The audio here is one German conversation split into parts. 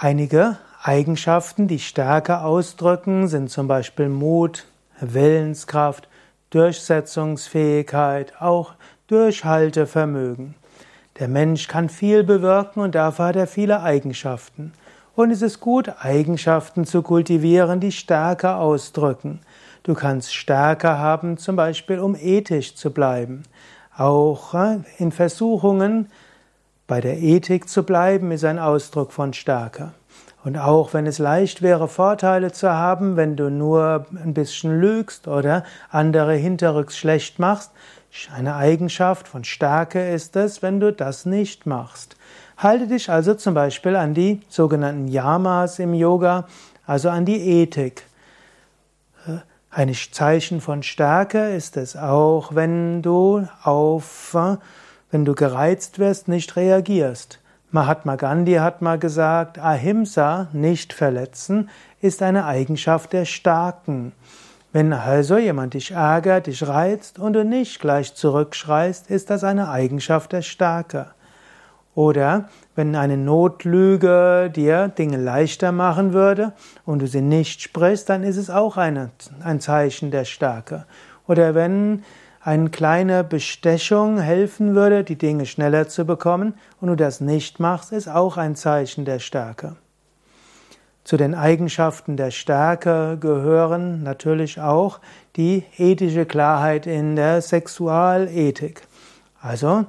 Einige Eigenschaften, die Stärke ausdrücken, sind zum Beispiel Mut, Willenskraft, Durchsetzungsfähigkeit, auch Durchhaltevermögen. Der Mensch kann viel bewirken und dafür hat er viele Eigenschaften. Und es ist gut, Eigenschaften zu kultivieren, die Stärke ausdrücken. Du kannst Stärke haben, zum Beispiel um ethisch zu bleiben. Auch äh, in Versuchungen bei der Ethik zu bleiben, ist ein Ausdruck von Stärke. Und auch wenn es leicht wäre, Vorteile zu haben, wenn du nur ein bisschen lügst oder andere hinterrücks schlecht machst, eine Eigenschaft von Stärke ist es, wenn du das nicht machst. Halte dich also zum Beispiel an die sogenannten Yamas im Yoga, also an die Ethik. Ein Zeichen von Stärke ist es auch, wenn du auf, wenn du gereizt wirst, nicht reagierst. Mahatma Gandhi hat mal gesagt, Ahimsa, nicht verletzen, ist eine Eigenschaft der Starken. Wenn also jemand dich ärgert, dich reizt und du nicht gleich zurückschreist, ist das eine Eigenschaft der Stärke. Oder wenn eine Notlüge dir Dinge leichter machen würde und du sie nicht sprichst, dann ist es auch eine, ein Zeichen der Stärke. Oder wenn eine kleine Bestechung helfen würde, die Dinge schneller zu bekommen und du das nicht machst, ist auch ein Zeichen der Stärke. Zu den Eigenschaften der Stärke gehören natürlich auch die ethische Klarheit in der Sexualethik. Also,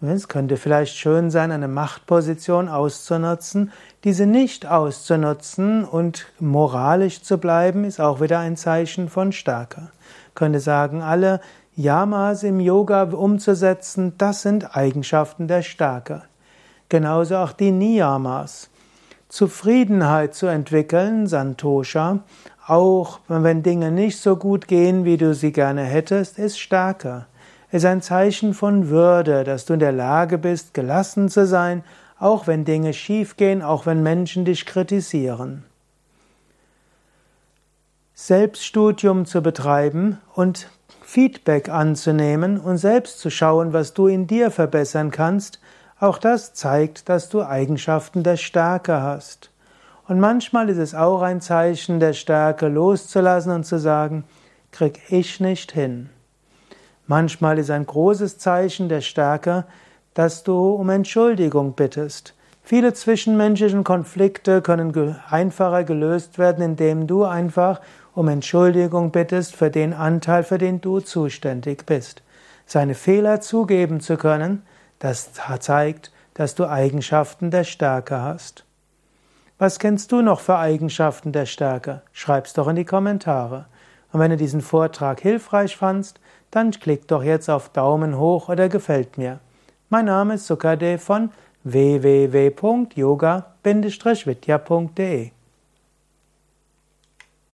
es könnte vielleicht schön sein, eine Machtposition auszunutzen. Diese nicht auszunutzen und moralisch zu bleiben, ist auch wieder ein Zeichen von Stärke. Ich könnte sagen, alle Yamas im Yoga umzusetzen, das sind Eigenschaften der Stärke. Genauso auch die Niyamas. Zufriedenheit zu entwickeln, Santosha, auch wenn Dinge nicht so gut gehen, wie du sie gerne hättest, ist Stärke ist ein Zeichen von Würde, dass du in der Lage bist, gelassen zu sein, auch wenn Dinge schiefgehen, auch wenn Menschen dich kritisieren. Selbststudium zu betreiben und Feedback anzunehmen und selbst zu schauen, was du in dir verbessern kannst, auch das zeigt, dass du Eigenschaften der Stärke hast. Und manchmal ist es auch ein Zeichen der Stärke loszulassen und zu sagen, krieg ich nicht hin. Manchmal ist ein großes Zeichen der Stärke, dass du um Entschuldigung bittest. Viele zwischenmenschlichen Konflikte können einfacher gelöst werden, indem du einfach um Entschuldigung bittest für den Anteil, für den du zuständig bist. Seine Fehler zugeben zu können, das zeigt, dass du Eigenschaften der Stärke hast. Was kennst du noch für Eigenschaften der Stärke? Schreib's doch in die Kommentare. Und wenn du diesen Vortrag hilfreich fandst, dann klick doch jetzt auf Daumen hoch oder gefällt mir. Mein Name ist Sukade von www.yoga-vidya.de